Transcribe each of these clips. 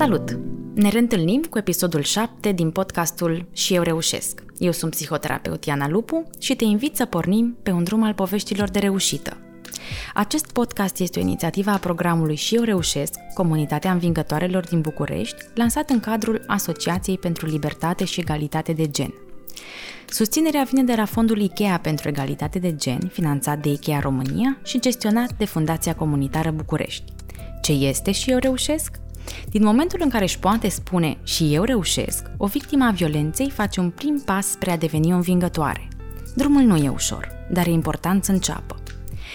Salut! Ne reîntâlnim cu episodul 7 din podcastul Și eu reușesc. Eu sunt psihoterapeut Iana Lupu și te invit să pornim pe un drum al poveștilor de reușită. Acest podcast este o inițiativă a programului Și eu reușesc, comunitatea învingătoarelor din București, lansat în cadrul Asociației pentru Libertate și Egalitate de Gen. Susținerea vine de la fondul IKEA pentru egalitate de gen, finanțat de IKEA România și gestionat de Fundația Comunitară București. Ce este și eu reușesc? Din momentul în care își poate spune și eu reușesc, o victimă a violenței face un prim pas spre a deveni o învingătoare. Drumul nu e ușor, dar e important să înceapă.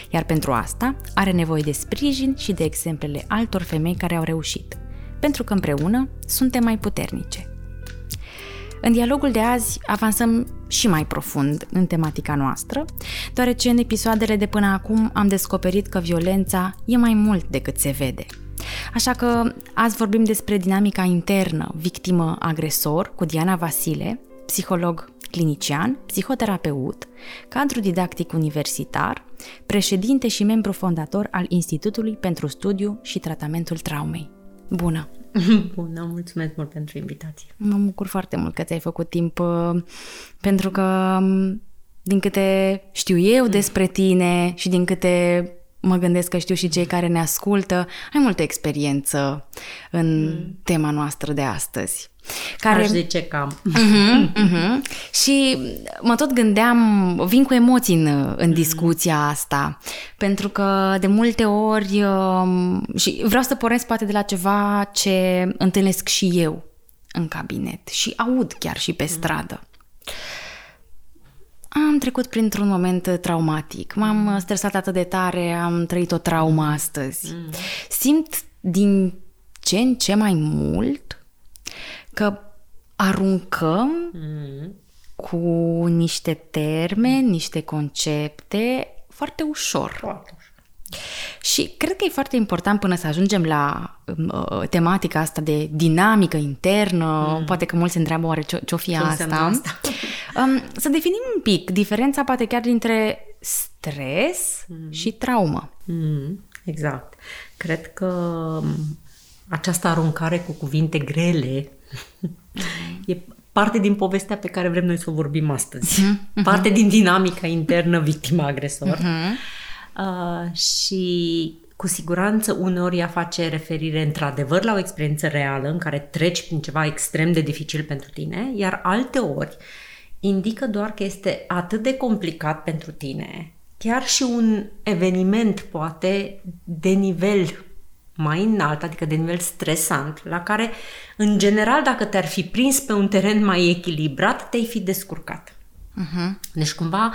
Iar pentru asta are nevoie de sprijin și de exemplele altor femei care au reușit, pentru că împreună suntem mai puternice. În dialogul de azi avansăm și mai profund în tematica noastră, deoarece în episoadele de până acum am descoperit că violența e mai mult decât se vede. Așa că azi vorbim despre dinamica internă victimă-agresor cu Diana Vasile, psiholog clinician, psihoterapeut, cadru didactic universitar, președinte și membru fondator al Institutului pentru Studiu și Tratamentul Traumei. Bună! Bună, mulțumesc mult pentru invitație. Mă bucur foarte mult că ți-ai făcut timp, uh, pentru că um, din câte știu eu despre tine și din câte mă gândesc că știu și cei care ne ascultă, ai multă experiență în mm. tema noastră de astăzi. Care... Aș zice cam. Uh-huh, uh-huh. Și mă tot gândeam, vin cu emoții în, în discuția asta, pentru că de multe ori, um, și vreau să pornesc poate de la ceva ce întâlnesc și eu în cabinet și aud chiar și pe stradă. Am trecut printr-un moment traumatic, m-am stresat atât de tare, am trăit o traumă astăzi. Simt din ce în ce mai mult că aruncăm mm. cu niște termeni, niște concepte foarte ușor. Foarte ușor. Și cred că e foarte important până să ajungem la uh, tematica asta de dinamică internă, mm. poate că mulți se întreabă oare ce, ce-o fi ce asta, asta? um, să definim un pic diferența poate chiar dintre stres mm. și traumă. Mm. Exact. Cred că um, această aruncare cu cuvinte grele e parte din povestea pe care vrem noi să o vorbim astăzi. Uh-huh. Parte din dinamica internă victima-agresor. Uh-huh. Uh, și cu siguranță uneori ea face referire într-adevăr la o experiență reală în care treci prin ceva extrem de dificil pentru tine, iar alte ori indică doar că este atât de complicat pentru tine, chiar și un eveniment poate de nivel mai înalt, adică de nivel stresant, la care, în general, dacă te-ar fi prins pe un teren mai echilibrat, te-ai fi descurcat. Uh-huh. Deci, cumva,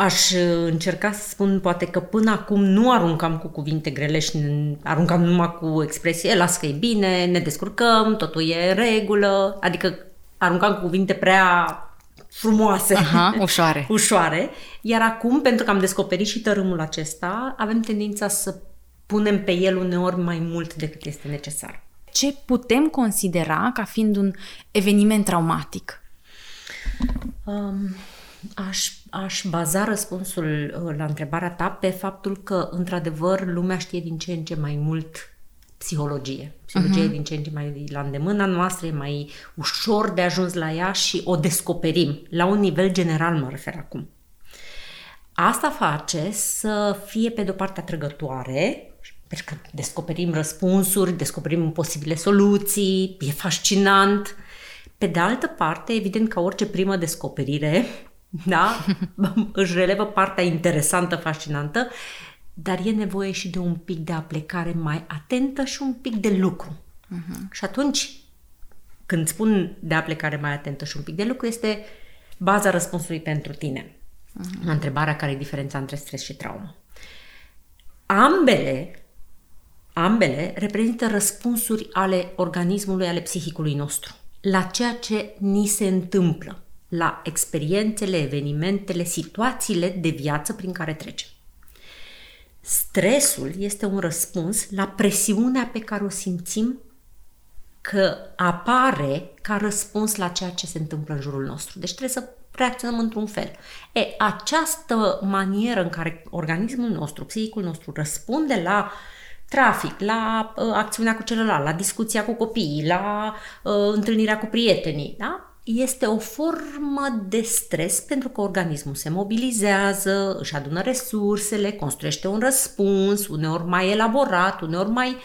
aș încerca să spun, poate că până acum nu aruncam cu cuvinte grele și aruncam numai cu expresie, las că e bine, ne descurcăm, totul e în regulă, adică aruncam cu cuvinte prea frumoase. Aha, ușoare. ușoare. Iar acum, pentru că am descoperit și tărâmul acesta, avem tendința să punem pe el uneori mai mult decât este necesar. Ce putem considera ca fiind un eveniment traumatic? Um, aș, aș baza răspunsul uh, la întrebarea ta pe faptul că, într-adevăr, lumea știe din ce în ce mai mult psihologie. Psihologie uh-huh. din ce în ce mai la îndemâna noastră, e mai ușor de ajuns la ea și o descoperim. La un nivel general mă refer acum. Asta face să fie pe de-o parte atrăgătoare, pentru că descoperim răspunsuri, descoperim posibile soluții, e fascinant. Pe de altă parte, evident că orice primă descoperire, da, își relevă partea interesantă, fascinantă, dar e nevoie și de un pic de aplecare mai atentă și un pic de lucru. Uh-huh. Și atunci, când spun de aplecare mai atentă și un pic de lucru, este baza răspunsului pentru tine. Uh-huh. La întrebarea care e diferența între stres și traumă. Ambele Ambele reprezintă răspunsuri ale organismului, ale psihicului nostru, la ceea ce ni se întâmplă, la experiențele, evenimentele, situațiile de viață prin care trecem. Stresul este un răspuns la presiunea pe care o simțim că apare ca răspuns la ceea ce se întâmplă în jurul nostru. Deci trebuie să reacționăm într-un fel. E, această manieră în care organismul nostru, psihicul nostru răspunde la trafic, la uh, acțiunea cu celălalt, la discuția cu copiii, la uh, întâlnirea cu prietenii, da? Este o formă de stres pentru că organismul se mobilizează, își adună resursele, construiește un răspuns, uneori mai elaborat, uneori mai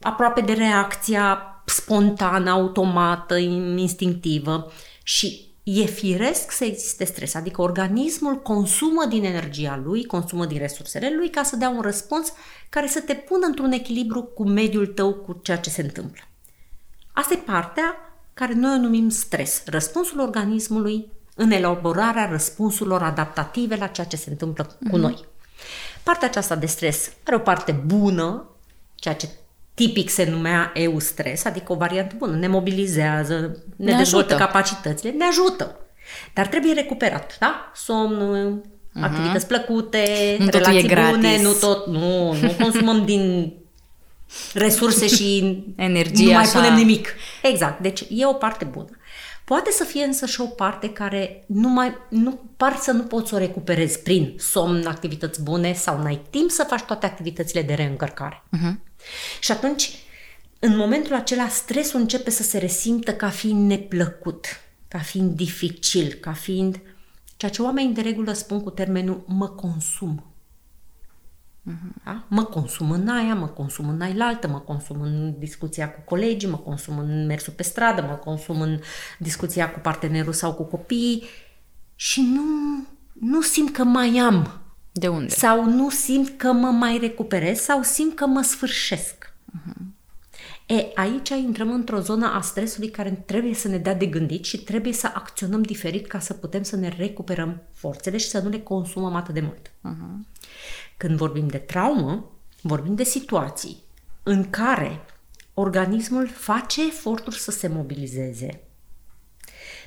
aproape de reacția spontană, automată, instinctivă și e firesc să existe stres, adică organismul consumă din energia lui, consumă din resursele lui ca să dea un răspuns care să te pună într-un echilibru cu mediul tău, cu ceea ce se întâmplă. Asta e partea care noi o numim stres, răspunsul organismului în elaborarea răspunsurilor adaptative la ceea ce se întâmplă mm-hmm. cu mhm. noi. Partea aceasta de stres are o parte bună, ceea ce tipic se numea eustres, adică o variantă bună, ne mobilizează, ne, ne dezvoltă ajută. capacitățile, ne ajută. Dar trebuie recuperat, da? Somn, uh-huh. activități plăcute, nu relații bune, nu tot, nu, nu consumăm din resurse și energie nu mai așa. punem nimic. Exact, deci e o parte bună. Poate să fie însă și o parte care nu mai, nu, par să nu poți să o recuperezi prin somn, activități bune sau n-ai timp să faci toate activitățile de reîncărcare. Uh-huh. Și atunci, în momentul acela, stresul începe să se resimtă ca fiind neplăcut, ca fiind dificil, ca fiind ceea ce oamenii de regulă spun cu termenul mă consum. Uh-huh. Da? Mă consum în aia, mă consum în ailaltă, mă consum în discuția cu colegii, mă consum în mersul pe stradă, mă consum în discuția cu partenerul sau cu copiii și nu, nu simt că mai am. De unde? Sau nu simt că mă mai recuperez sau simt că mă sfârșesc. Uh-huh. E, aici intrăm într-o zonă a stresului care trebuie să ne dea de gândit și trebuie să acționăm diferit ca să putem să ne recuperăm forțele și să nu le consumăm atât de mult. Uh-huh. Când vorbim de traumă, vorbim de situații în care organismul face eforturi să se mobilizeze,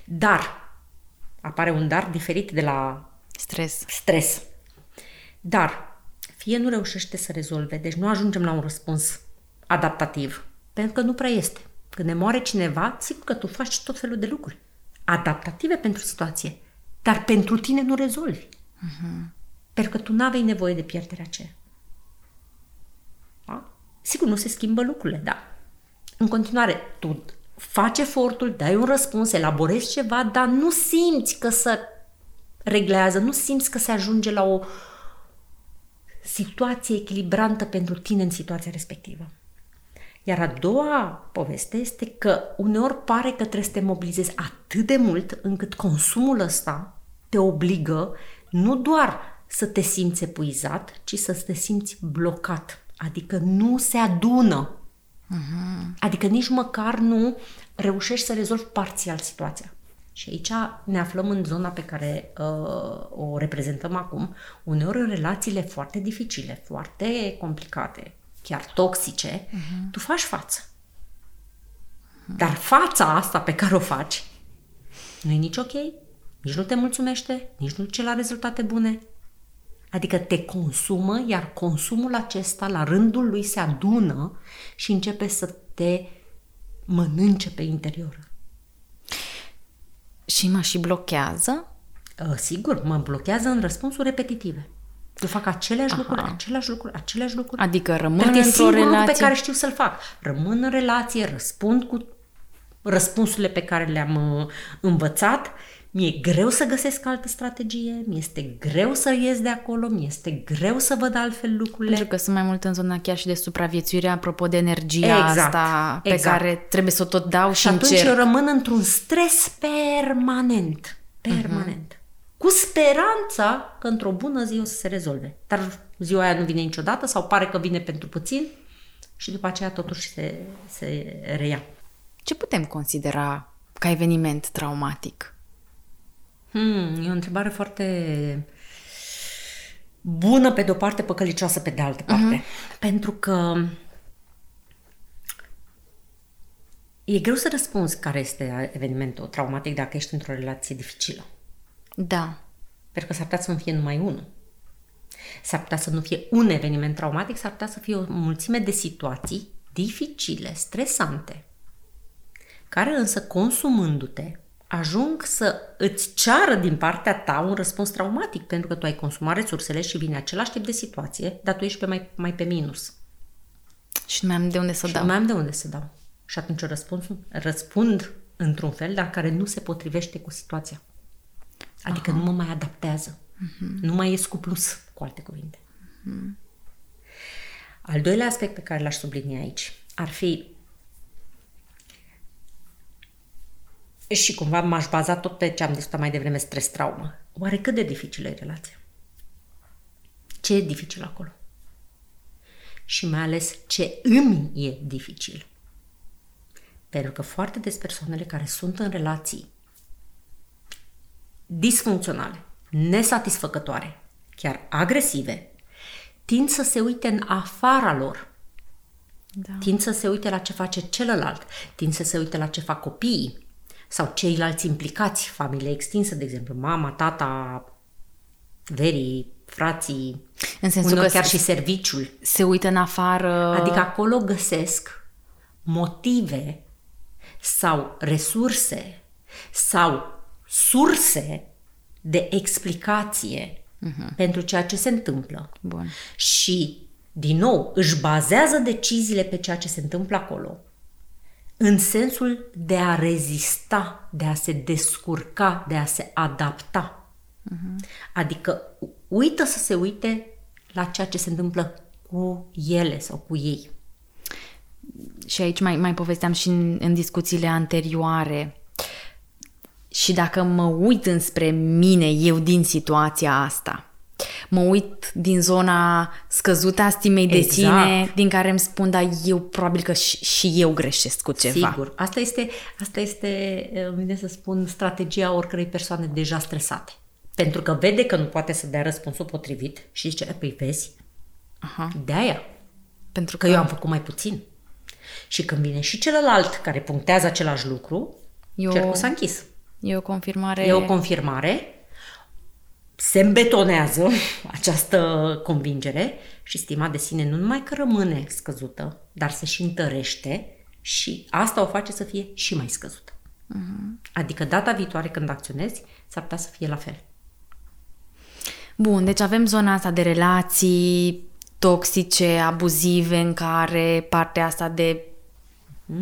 dar apare un dar diferit de la stres. stres. Dar fie nu reușește să rezolve, deci nu ajungem la un răspuns adaptativ, pentru că nu prea este. Când ne moare cineva, sigur că tu faci tot felul de lucruri adaptative pentru situație, dar pentru tine nu rezolvi. Uh-huh. Pentru că tu nu aveai nevoie de pierderea aceea. Da? Sigur, nu se schimbă lucrurile, da. În continuare, tu faci efortul, dai un răspuns, elaborezi ceva, dar nu simți că se reglează, nu simți că se ajunge la o situație echilibrantă pentru tine în situația respectivă. Iar a doua poveste este că uneori pare că trebuie să te mobilizezi atât de mult încât consumul ăsta te obligă nu doar să te simți epuizat, ci să te simți blocat. Adică nu se adună. Uh-huh. Adică nici măcar nu reușești să rezolvi parțial situația. Și aici ne aflăm în zona pe care uh, o reprezentăm acum, uneori în relațiile foarte dificile, foarte complicate, chiar toxice, uh-huh. tu faci față. Uh-huh. Dar fața asta pe care o faci nu e nici ok, nici nu te mulțumește, nici nu duce la rezultate bune, Adică te consumă, iar consumul acesta la rândul lui se adună și începe să te mănânce pe interior. Și mă și blochează? Uh, sigur, mă blochează în răspunsuri repetitive. Eu fac aceleași Aha. lucruri, aceleași lucruri, aceleași lucruri. Adică rămân într-o relație... pe care știu să-l fac. Rămân în relație, răspund cu răspunsurile pe care le-am uh, învățat mi-e greu să găsesc altă strategie, mi-este greu să ies de acolo, mi-este greu să văd altfel lucrurile. Pentru că sunt mai mult în zona chiar și de supraviețuire, apropo de energia exact, asta pe exact. care trebuie să o tot dau și, și atunci încerc. eu rămân într-un stres permanent. Permanent. Uh-huh. Cu speranța că într-o bună zi o să se rezolve. Dar ziua aia nu vine niciodată sau pare că vine pentru puțin și după aceea totuși se, se reia. Ce putem considera ca eveniment traumatic? Hmm, e o întrebare foarte bună pe de-o parte, păcălicioasă pe de altă parte. Uh-huh. Pentru că e greu să răspunzi care este evenimentul traumatic dacă ești într-o relație dificilă. Da. Pentru că s-ar putea să nu fie numai unul. S-ar putea să nu fie un eveniment traumatic, s-ar putea să fie o mulțime de situații dificile, stresante, care însă consumându-te ajung să îți ceară din partea ta un răspuns traumatic, pentru că tu ai consumat resursele și vine același tip de situație, dar tu ești pe mai, mai pe minus. Și nu mai am de unde să și dau. nu mai am de unde să dau. Și atunci răspund, răspund într-un fel, dar care nu se potrivește cu situația. Adică Aha. nu mă mai adaptează. Uh-huh. Nu mai ies cu plus, cu alte cuvinte. Uh-huh. Al doilea aspect pe care l-aș sublinia aici ar fi și cumva m-aș baza tot pe ce am discutat mai devreme, stres-traumă. Oare cât de dificilă e relația? Ce e dificil acolo? Și mai ales ce îmi e dificil. Pentru că foarte des persoanele care sunt în relații disfuncționale, nesatisfăcătoare, chiar agresive, tind să se uite în afara lor. Da. Tind să se uite la ce face celălalt, tind să se uite la ce fac copiii sau ceilalți implicați, familie extinsă, de exemplu, mama, tata, verii, frații, în sensul că chiar și serviciul. Se uită în afară. Adică acolo găsesc motive sau resurse sau surse de explicație uh-huh. pentru ceea ce se întâmplă. Bun. Și, din nou, își bazează deciziile pe ceea ce se întâmplă acolo în sensul de a rezista, de a se descurca, de a se adapta. Uh-huh. Adică uită să se uite la ceea ce se întâmplă cu ele sau cu ei. Și aici mai, mai povesteam și în, în discuțiile anterioare. Și dacă mă uit înspre mine, eu din situația asta, mă uit din zona scăzută a stimei exact. de sine, din care îmi spun, da, eu probabil că și, și eu greșesc cu ceva. Sigur. Asta este, asta este, vine să spun, strategia oricărei persoane deja stresate. Pentru că vede că nu poate să dea răspunsul potrivit și zice, păi vezi, Aha. de aia. Pentru că, că eu am făcut mai puțin. Și când vine și celălalt care punctează același lucru, eu... cercul s-a închis. E o confirmare. E o confirmare. Se îmbetonează această convingere și stima de sine nu numai că rămâne scăzută, dar se și întărește și asta o face să fie și mai scăzută. Uh-huh. Adică data viitoare când acționezi, s-ar putea să fie la fel. Bun, deci avem zona asta de relații toxice, abuzive, în care partea asta de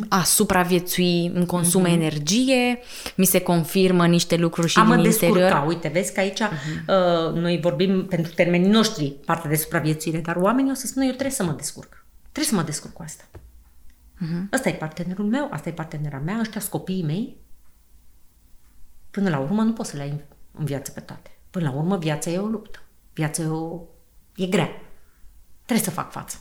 a supraviețui îmi consumă uh-huh. energie, mi se confirmă niște lucruri și a din mă interior. Descurca. Uite, vezi că aici uh-huh. uh, noi vorbim pentru termenii noștri partea de supraviețuire, dar oamenii o să spună eu trebuie să mă descurc. Trebuie să mă descurc cu asta. Uh-huh. Ăsta e partenerul meu, asta e partenera mea, ăștia sunt copiii mei. Până la urmă nu poți să le ai în viață pe toate. Până la urmă viața e o luptă. Viața e, o... e grea. Trebuie să fac față.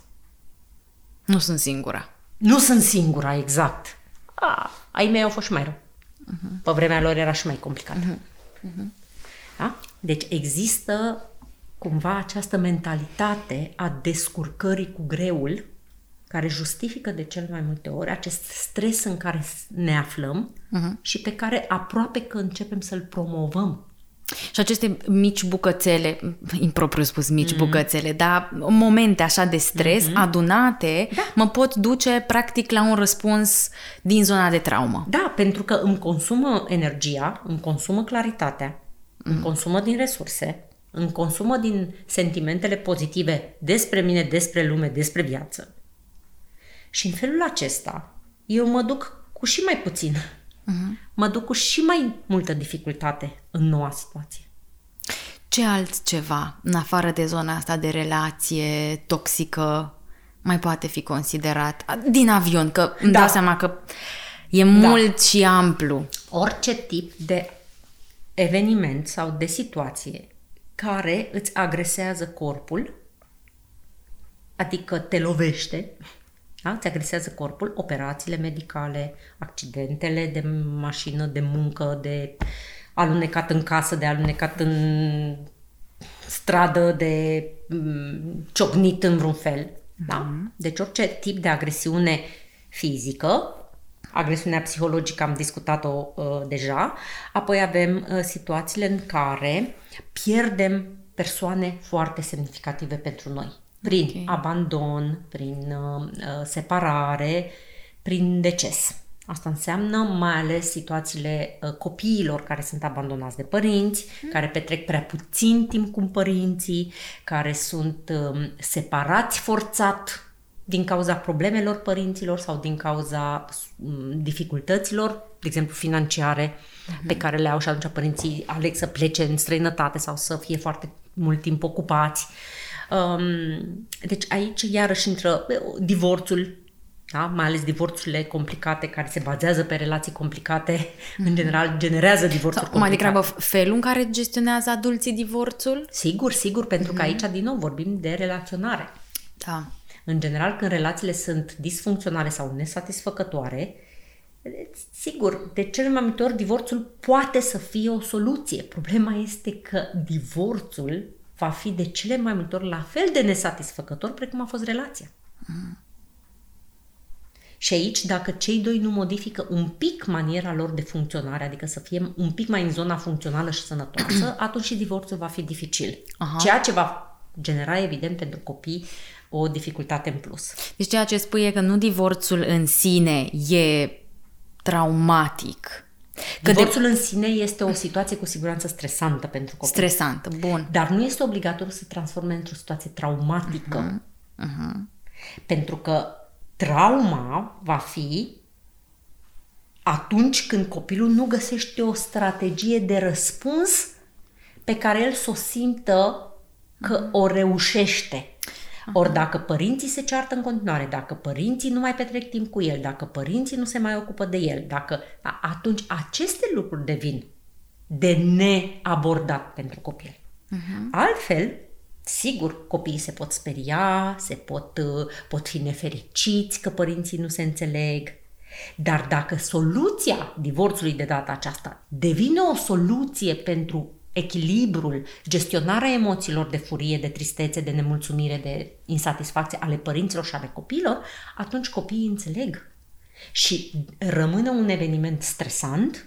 Nu sunt singura. Nu sunt singura, exact. A, ai mei au fost și mai rău. Uh-huh. Pe vremea lor era și mai complicat. Uh-huh. Uh-huh. Da? Deci există cumva această mentalitate a descurcării cu greul care justifică de cel mai multe ori acest stres în care ne aflăm uh-huh. și pe care aproape că începem să-l promovăm și aceste mici bucățele, impropriu spus mici mm. bucățele, dar momente așa de stres mm-hmm. adunate, da. mă pot duce practic la un răspuns din zona de traumă. Da, pentru că îmi consumă energia, îmi consumă claritatea, mm. îmi consumă din resurse, îmi consumă din sentimentele pozitive despre mine, despre lume, despre viață. Și în felul acesta, eu mă duc cu și mai puțin uh-huh. mă duc cu și mai multă dificultate în noua situație. Ce altceva, în afară de zona asta de relație toxică, mai poate fi considerat? Din avion, că îmi da. dau seama că e da. mult și amplu. Orice tip de eveniment sau de situație care îți agresează corpul, adică te lovește, da? Ți agresează corpul, operațiile medicale, accidentele de mașină, de muncă, de alunecat în casă, de alunecat în stradă, de mm, ciocnit în vreun fel. Da? Mm-hmm. Deci orice tip de agresiune fizică, agresiunea psihologică am discutat-o uh, deja, apoi avem uh, situațiile în care pierdem persoane foarte semnificative pentru noi prin okay. abandon, prin uh, uh, separare, prin deces. Asta înseamnă mai ales situațiile uh, copiilor care sunt abandonați de părinți, mm. care petrec prea puțin timp cu părinții, care sunt uh, separați forțat din cauza problemelor părinților sau din cauza mm, dificultăților, de exemplu financiare, uh-huh. pe care le au și atunci părinții aleg să plece în străinătate sau să fie foarte mult timp ocupați. Um, deci aici iarăși intră divorțul, da? mai ales divorțurile complicate care se bazează pe relații complicate, mm-hmm. în general generează divorțuri Sau, complicate. Mai degrabă felul în care gestionează adulții divorțul? Sigur, sigur, pentru mm-hmm. că aici din nou vorbim de relaționare. Da. În general, când relațiile sunt disfuncționale sau nesatisfăcătoare, sigur, de cele mai multe ori divorțul poate să fie o soluție. Problema este că divorțul va fi de cele mai multe ori la fel de nesatisfăcător precum a fost relația. Mm. Și aici, dacă cei doi nu modifică un pic maniera lor de funcționare, adică să fie un pic mai în zona funcțională și sănătoasă, atunci și divorțul va fi dificil. Aha. Ceea ce va genera, evident, pentru copii o dificultate în plus. Deci ceea ce spui e că nu divorțul în sine e traumatic. Că Divorțul de... în sine este o situație cu siguranță stresantă pentru copii. Stresantă, bun. Dar nu este obligatoriu să se transforme într-o situație traumatică. Uh-huh. Uh-huh. Pentru că trauma va fi atunci când copilul nu găsește o strategie de răspuns pe care el să o simtă că o reușește. Ori dacă părinții se ceartă în continuare, dacă părinții nu mai petrec timp cu el, dacă părinții nu se mai ocupă de el, dacă atunci aceste lucruri devin de neabordat pentru copil. Uh-huh. Altfel, sigur, copiii se pot speria, se pot, uh, pot fi nefericiți că părinții nu se înțeleg, dar dacă soluția divorțului de data aceasta devine o soluție pentru echilibrul, gestionarea emoțiilor de furie, de tristețe, de nemulțumire, de insatisfacție ale părinților și ale copiilor, atunci copiii înțeleg. Și rămâne un eveniment stresant,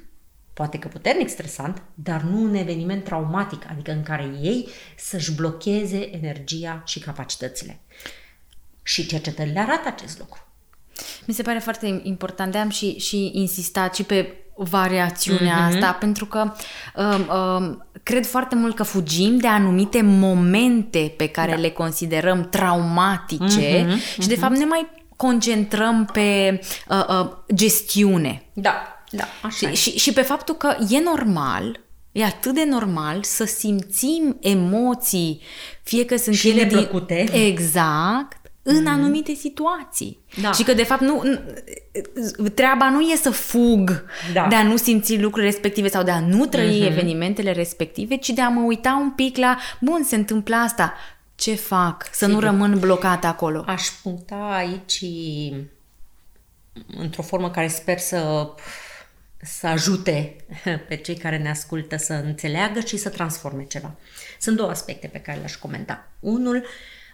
poate că puternic stresant, dar nu un eveniment traumatic, adică în care ei să-și blocheze energia și capacitățile. Și cercetările arată acest lucru. Mi se pare foarte important, de am și, și insistat și pe variațiunea mm-hmm. asta, pentru că um, um, cred foarte mult că fugim de anumite momente pe care da. le considerăm traumatice mm-hmm. și de fapt ne mai concentrăm pe uh, uh, gestiune. Da, da, așa și, și, și pe faptul că e normal E atât de normal să simțim emoții, fie că sunt și ele plăcute. Exact în mm. anumite situații. Da. Și că, de fapt, nu, treaba nu e să fug da. de a nu simți lucrurile respective sau de a nu trăi mm-hmm. evenimentele respective, ci de a mă uita un pic la, bun, se întâmplă asta, ce fac? Să Sigur. nu rămân blocată acolo. Aș puncta aici într-o formă care sper să să ajute pe cei care ne ascultă să înțeleagă și să transforme ceva. Sunt două aspecte pe care le-aș comenta. Unul, uh,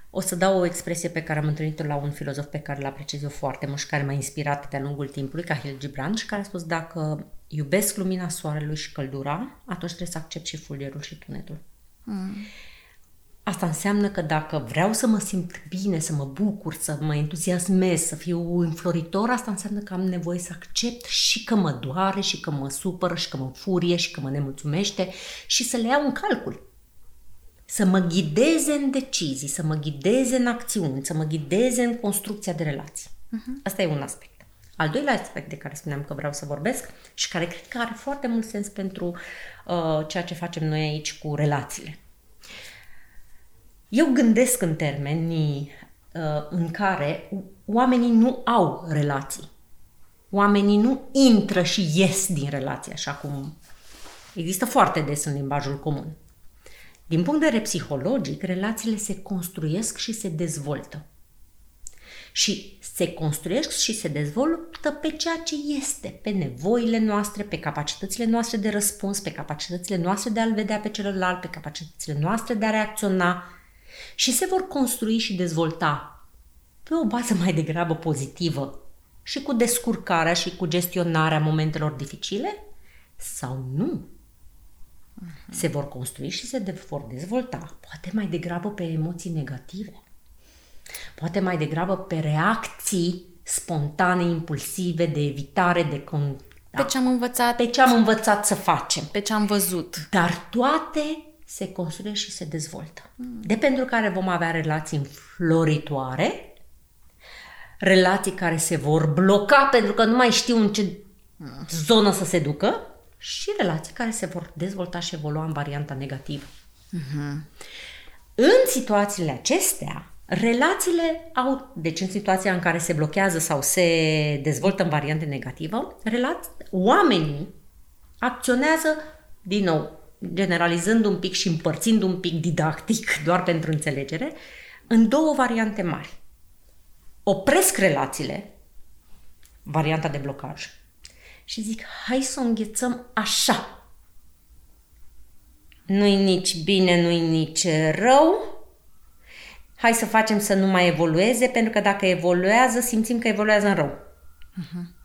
o să dau o expresie pe care am întâlnit-o la un filozof pe care îl apreciez eu foarte mult și care m-a inspirat de-a lungul timpului, Kahil Gibranș, și care a spus dacă iubesc lumina soarelui și căldura, atunci trebuie să accept și fulgerul și tunetul. Mm. Asta înseamnă că dacă vreau să mă simt bine, să mă bucur, să mă entuziasmez, să fiu înfloritor, asta înseamnă că am nevoie să accept și că mă doare, și că mă supără, și că mă furie, și că mă nemulțumește și să le iau în calcul să mă ghideze în decizii, să mă ghideze în acțiuni, să mă ghideze în construcția de relații. Uh-huh. Asta e un aspect. Al doilea aspect de care spuneam că vreau să vorbesc și care cred că are foarte mult sens pentru uh, ceea ce facem noi aici cu relațiile. Eu gândesc în termenii uh, în care oamenii nu au relații. Oamenii nu intră și ies din relație, așa cum există foarte des în limbajul comun. Din punct de vedere psihologic, relațiile se construiesc și se dezvoltă. Și se construiesc și se dezvoltă pe ceea ce este, pe nevoile noastre, pe capacitățile noastre de răspuns, pe capacitățile noastre de a-l vedea pe celălalt, pe capacitățile noastre de a reacționa și se vor construi și dezvolta pe o bază mai degrabă pozitivă și cu descurcarea și cu gestionarea momentelor dificile sau nu uh-huh. se vor construi și se vor dezvolta, poate mai degrabă pe emoții negative, poate mai degrabă pe reacții spontane, impulsive, de evitare, de con... Da. Pe ce am învățat. Pe ce am învățat să facem. Pe ce am văzut. Dar toate se construie și se dezvoltă. Mm. De pentru care vom avea relații înfloritoare, relații care se vor bloca pentru că nu mai știu în ce zonă să se ducă și relații care se vor dezvolta și evolua în varianta negativă. Uh-huh. În situațiile acestea, relațiile au, deci în situația în care se blochează sau se dezvoltă în variante negativă, relați, oamenii acționează, din nou, generalizând un pic și împărțind un pic didactic, doar pentru înțelegere, în două variante mari. Opresc relațiile, varianta de blocaj, și zic, hai să o înghețăm așa. Nu-i nici bine, nu-i nici rău, hai să facem să nu mai evolueze, pentru că dacă evoluează, simțim că evoluează în rău. Uh-huh.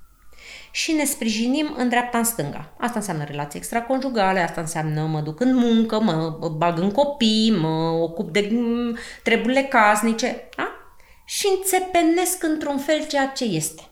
Și ne sprijinim în dreapta în stânga. Asta înseamnă relații extraconjugale, asta înseamnă mă duc în muncă, mă bag în copii, mă ocup de mm, treburile casnice. Da? Și înțepenesc într-un fel ceea ce este.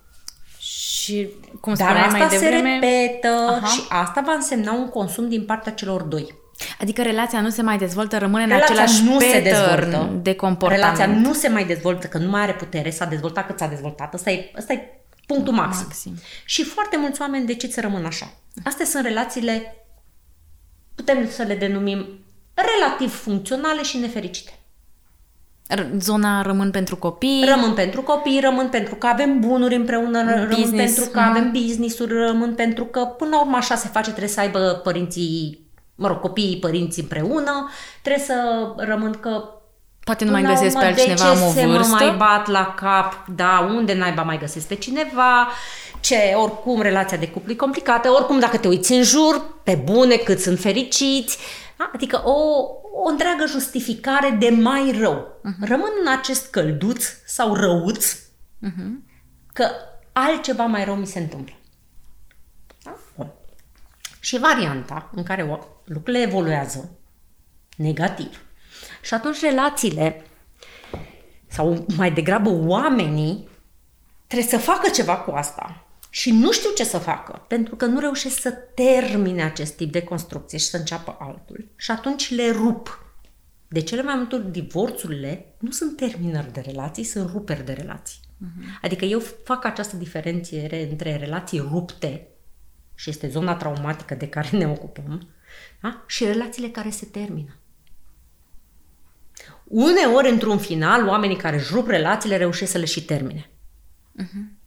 Și cum Dar asta mai devreme... se repetă Aha. și asta va însemna un consum din partea celor doi. Adică relația nu se mai dezvoltă, rămâne relația în același nu se dezvoltă. de comportament. Relația nu se mai dezvoltă, că nu mai are putere, s-a dezvoltat cât s-a dezvoltat. Asta e, asta e punctul maxim. maxim. Și foarte mulți oameni decid să rămână așa. Astea sunt relațiile, putem să le denumim relativ funcționale și nefericite. Zona rămân pentru copii. Rămân pentru copii, rămân pentru că avem bunuri împreună, business. rămân pentru că uh-huh. avem business-uri, rămân pentru că până la urmă așa se face, trebuie să aibă părinții mă rog, copiii, părinții împreună, trebuie să rămân că Poate nu mai găsesc pe altcineva, am o vârstă. mă mai bat la cap, da, unde naiba mai găsesc pe cineva, ce, oricum, relația de cuplu e complicată, oricum, dacă te uiți în jur, pe bune, cât sunt fericiți, da? adică o, o întreagă justificare de mai rău. Uh-huh. Rămân în acest călduț sau răuț uh-huh. că altceva mai rău mi se întâmplă. Da? Bun. Și varianta în care lucrurile evoluează negativ. Și atunci relațiile, sau mai degrabă oamenii, trebuie să facă ceva cu asta. Și nu știu ce să facă, pentru că nu reușesc să termine acest tip de construcție și să înceapă altul. Și atunci le rup. De cele mai multe ori, divorțurile nu sunt terminări de relații, sunt ruperi de relații. Uh-huh. Adică eu fac această diferențiere între relații rupte, și este zona traumatică de care ne ocupăm, da? și relațiile care se termină. Uneori, într-un final, oamenii care își rup relațiile reușesc să le și termine. Uh-huh.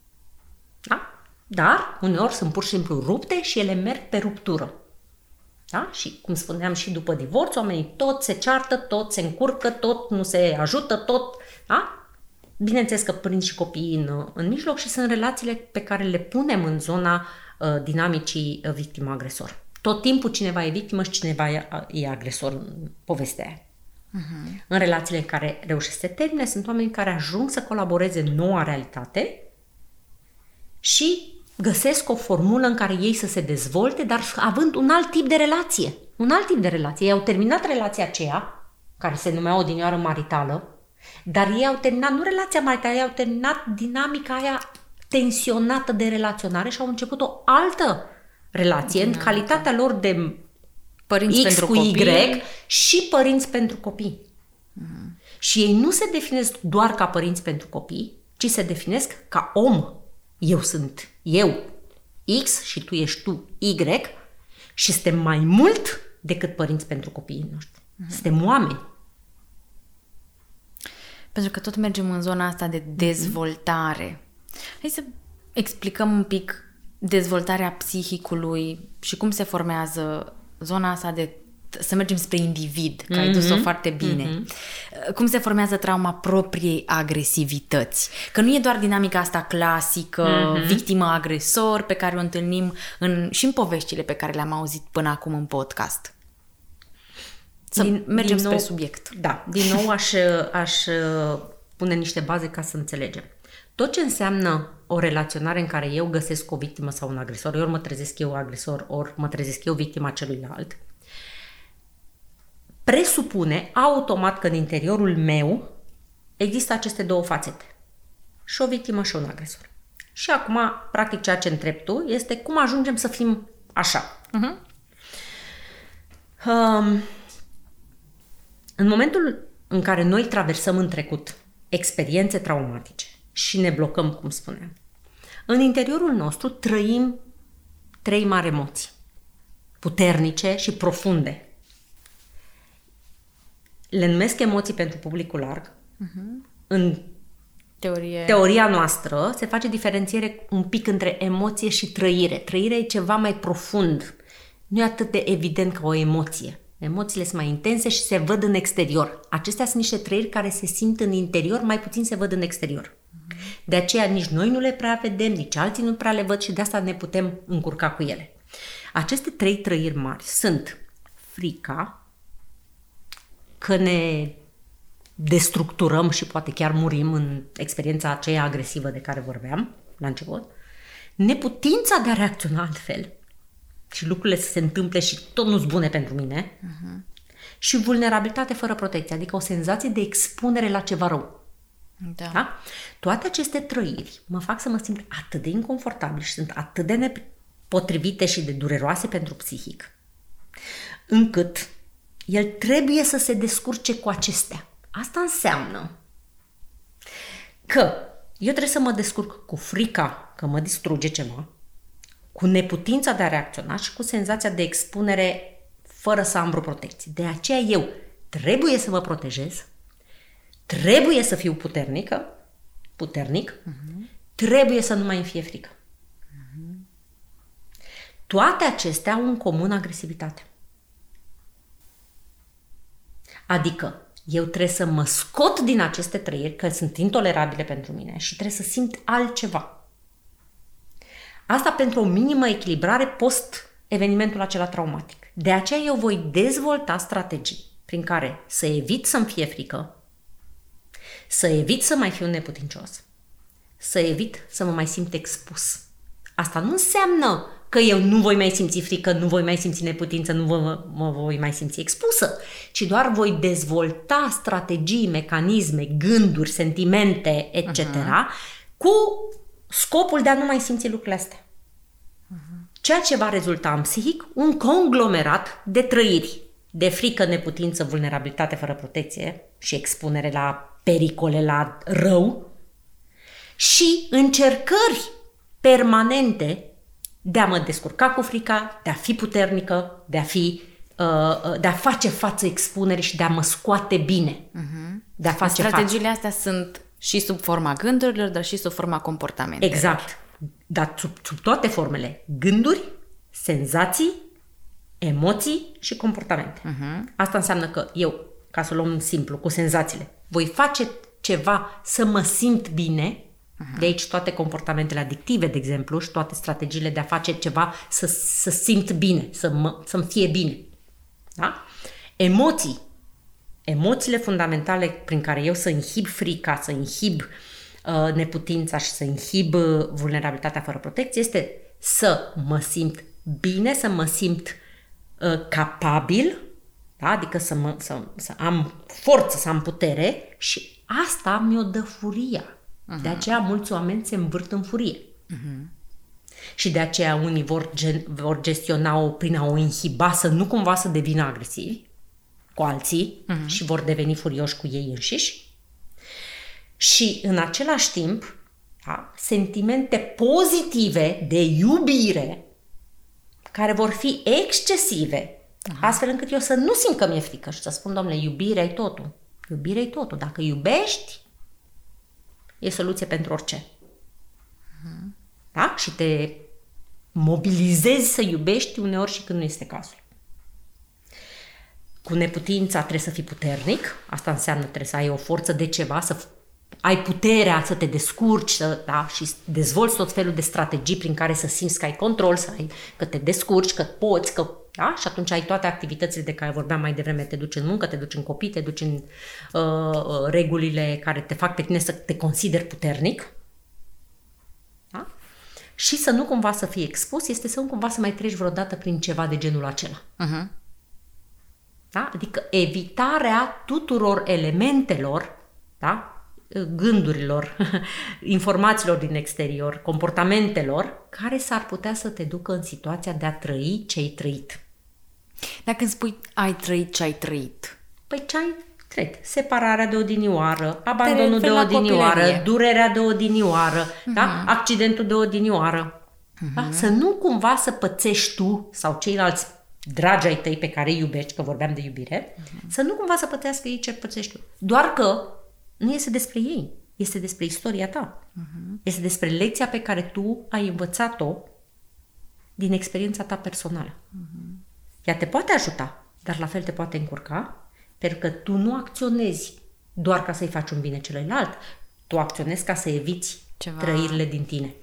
Da? Dar, uneori sunt pur și simplu rupte și ele merg pe ruptură. Da? Și, cum spuneam și după divorț, oamenii tot se ceartă, tot se încurcă, tot nu se ajută, tot... Da? Bineînțeles că prind și copiii în, în mijloc și sunt relațiile pe care le punem în zona uh, dinamicii uh, victimă-agresor. Tot timpul cineva e victimă și cineva e, e agresor în povestea aia. Uh-huh. În relațiile în care reușesc să se termine, sunt oameni care ajung să colaboreze în noua realitate și găsesc o formulă în care ei să se dezvolte, dar având un alt tip de relație. Un alt tip de relație. Ei au terminat relația aceea, care se numea odinioară maritală, dar ei au terminat, nu relația maritală, ei au terminat dinamica aia tensionată de relaționare și au început o altă relație în calitatea lor de părinți X pentru cu copii. Y și părinți pentru copii. Uh-huh. Și ei nu se definesc doar ca părinți pentru copii, ci se definesc ca om. Eu sunt eu X și tu ești tu Y și suntem mai mult decât părinți pentru copiii noștri. Uh-huh. Suntem oameni. Pentru că tot mergem în zona asta de dezvoltare. Hai să explicăm un pic dezvoltarea psihicului și cum se formează zona asta de să mergem spre individ, că mm-hmm. ai dus-o mhm. foarte bine. Mm-hmm. Cum se formează trauma propriei agresivități? Că nu e doar dinamica asta clasică, mm-hmm. victimă-agresor, pe care o întâlnim în, și în poveștile pe care le-am auzit până acum în podcast. Să din, mergem din nou, spre subiect. Da, din nou aș, aș pune niște baze ca să înțelegem. Tot ce înseamnă o relaționare în care eu găsesc o victimă sau un agresor, ori mă trezesc eu agresor, ori mă trezesc eu victima celuilalt, presupune automat că în interiorul meu există aceste două fațete. Și o victimă și un agresor. Și acum, practic, ceea ce întreb tu este cum ajungem să fim așa. Uh-huh. Um, în momentul în care noi traversăm în trecut experiențe traumatice, și ne blocăm, cum spuneam. În interiorul nostru trăim trei mari emoții, puternice și profunde. Le numesc emoții pentru publicul larg. Uh-huh. În Teorie. teoria noastră se face diferențiere un pic între emoție și trăire. Trăirea e ceva mai profund. Nu e atât de evident ca o emoție. Emoțiile sunt mai intense și se văd în exterior. Acestea sunt niște trăiri care se simt în interior, mai puțin se văd în exterior. De aceea nici noi nu le prea vedem, nici alții nu prea le văd și de asta ne putem încurca cu ele. Aceste trei trăiri mari sunt frica, că ne destructurăm și poate chiar murim în experiența aceea agresivă de care vorbeam la început, neputința de a reacționa altfel și lucrurile să se întâmple și tot nu-s bune pentru mine, uh-huh. și vulnerabilitate fără protecție, adică o senzație de expunere la ceva rău. Da. Da? Toate aceste trăiri mă fac să mă simt atât de inconfortabil și sunt atât de nepotrivite și de dureroase pentru psihic, încât el trebuie să se descurce cu acestea. Asta înseamnă că eu trebuie să mă descurc cu frica că mă distruge ceva, cu neputința de a reacționa și cu senzația de expunere fără să am vreo protecție. De aceea eu trebuie să mă protejez, trebuie să fiu puternică, puternic, uh-huh. trebuie să nu mai îmi fie frică. Uh-huh. Toate acestea au în comun agresivitate. Adică eu trebuie să mă scot din aceste trăiri, că sunt intolerabile pentru mine și trebuie să simt altceva. Asta pentru o minimă echilibrare post evenimentul acela traumatic. De aceea eu voi dezvolta strategii prin care să evit să-mi fie frică, să evit să mai fiu neputincios, să evit să mă mai simt expus. Asta nu înseamnă că eu nu voi mai simți frică, nu voi mai simți neputință, nu vă, mă voi mai simți expusă, ci doar voi dezvolta strategii, mecanisme, gânduri, sentimente, etc., uh-huh. cu scopul de a nu mai simți lucrurile astea. Uh-huh. Ceea ce va rezulta în psihic un conglomerat de trăiri, de frică, neputință, vulnerabilitate fără protecție și expunere la pericole, la rău și încercări permanente de a mă descurca cu frica, de a fi puternică, de a fi uh, uh, de a face față expunerii și de a mă scoate bine. Uh-huh. De a face Strategiile față. astea sunt și sub forma gândurilor, dar și sub forma comportamentelor. Exact. Dar sub, sub toate formele. Gânduri, senzații, emoții și comportamente. Uh-huh. Asta înseamnă că eu, ca să o luăm simplu, cu senzațiile, voi face ceva să mă simt bine Uh-huh. De aici toate comportamentele adictive, de exemplu, și toate strategiile de a face ceva să, să simt bine, să mă, să-mi fie bine. Da? Emoții. Emoțiile fundamentale prin care eu să inhib frica, să inhib uh, neputința și să inhib uh, vulnerabilitatea fără protecție este să mă simt bine, să mă simt uh, capabil, da? adică să, mă, să, să am forță, să am putere și asta mi-o dă furia. Uh-huh. De aceea mulți oameni se învârt în furie. Uh-huh. Și de aceea unii vor, gen, vor gestiona-o prin a o inhiba să nu cumva să devină agresivi cu alții uh-huh. și vor deveni furioși cu ei înșiși. Și în același timp, da, sentimente pozitive de iubire care vor fi excesive, uh-huh. astfel încât eu să nu simt că mi-e frică și să spun, domnule, iubirea e totul. Iubirea e totul. Dacă iubești, e soluție pentru orice. Uh-huh. Da? Și te mobilizezi să iubești uneori și când nu este cazul. Cu neputința trebuie să fii puternic, asta înseamnă trebuie să ai o forță de ceva, să ai puterea să te descurci să, da, și dezvolți tot felul de strategii prin care să simți că ai control, să ai, că te descurci, că poți, că, da? și atunci ai toate activitățile de care vorbeam mai devreme, te duci în muncă, te duci în copii, te duci în uh, uh regulile care te fac pe tine să te consideri puternic. Da? Și să nu cumva să fii expus, este să nu cumva să mai treci vreodată prin ceva de genul acela. Uh-huh. Da? Adică evitarea tuturor elementelor da? gândurilor, informațiilor din exterior, comportamentelor, care s-ar putea să te ducă în situația de a trăi ce ai trăit. Dacă îmi spui ai trăit ce ai trăit. Păi ce ai, Tret. Separarea de odinioară, abandonul de referi la odinioară, copilărie. durerea de odinioară, Mhm. da? accidentul de odinioară. Da? Să nu cumva să pățești tu sau ceilalți dragi ai tăi pe care îi iubești, că vorbeam de iubire, Mhm. să nu cumva să pățească ei ce pățești tu. Doar că nu este despre ei, este despre istoria ta. Mhm. Este despre lecția pe care tu ai învățat-o din experiența ta personală. Ea te poate ajuta, dar la fel te poate încurca, pentru că tu nu acționezi doar ca să-i faci un bine celuilalt, tu acționezi ca să eviți Ceva- trăirile din tine.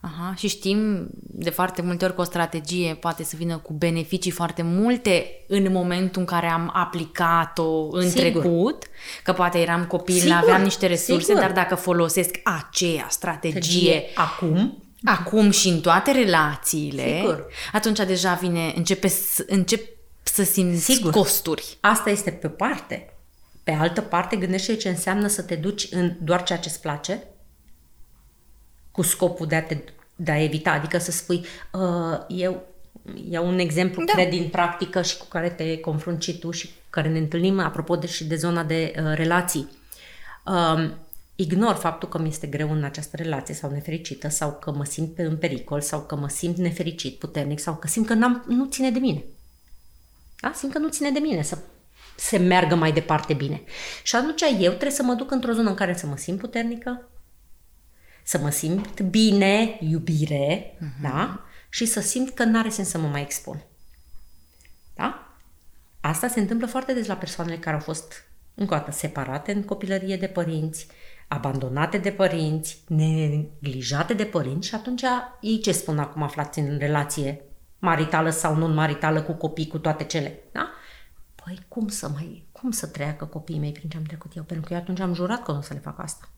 Aha, și știm de foarte multe ori că o strategie poate să vină cu beneficii foarte multe în momentul în care am aplicat-o în Sigur. trecut, că poate eram copil, Sigur, aveam niște resurse, sigur. dar dacă folosesc aceea strategie Strategie acum, acum și în toate relațiile, Sigur. atunci deja vine, începe să, încep să simți Sigur. costuri. asta este pe parte. Pe altă parte, gândește ce înseamnă să te duci în doar ceea ce-ți place, cu scopul de a, te, de a evita, adică să spui, uh, eu iau un exemplu, Da. da. cred, din practică și cu care te confrunți și tu și cu care ne întâlnim, apropo de, și de zona de uh, relații. Uh, ignor faptul că mi este greu în această relație sau nefericită sau că mă simt pe în pericol sau că mă simt nefericit puternic sau că simt că n-am, nu ține de mine. Da? Simt că nu ține de mine să se meargă mai departe bine. Și atunci eu trebuie să mă duc într-o zonă în care să mă simt puternică, să mă simt bine, iubire, uh-huh. da? Și să simt că n-are sens să mă mai expun. Da? Asta se întâmplă foarte des la persoanele care au fost, încă o dată, separate în copilărie de părinți, abandonate de părinți, neglijate de părinți și atunci ei ce spun acum aflați în relație maritală sau non-maritală cu copii, cu toate cele, da? Păi cum să mai, cum să treacă copiii mei prin ce am trecut eu? Pentru că eu atunci am jurat că nu o să le fac asta.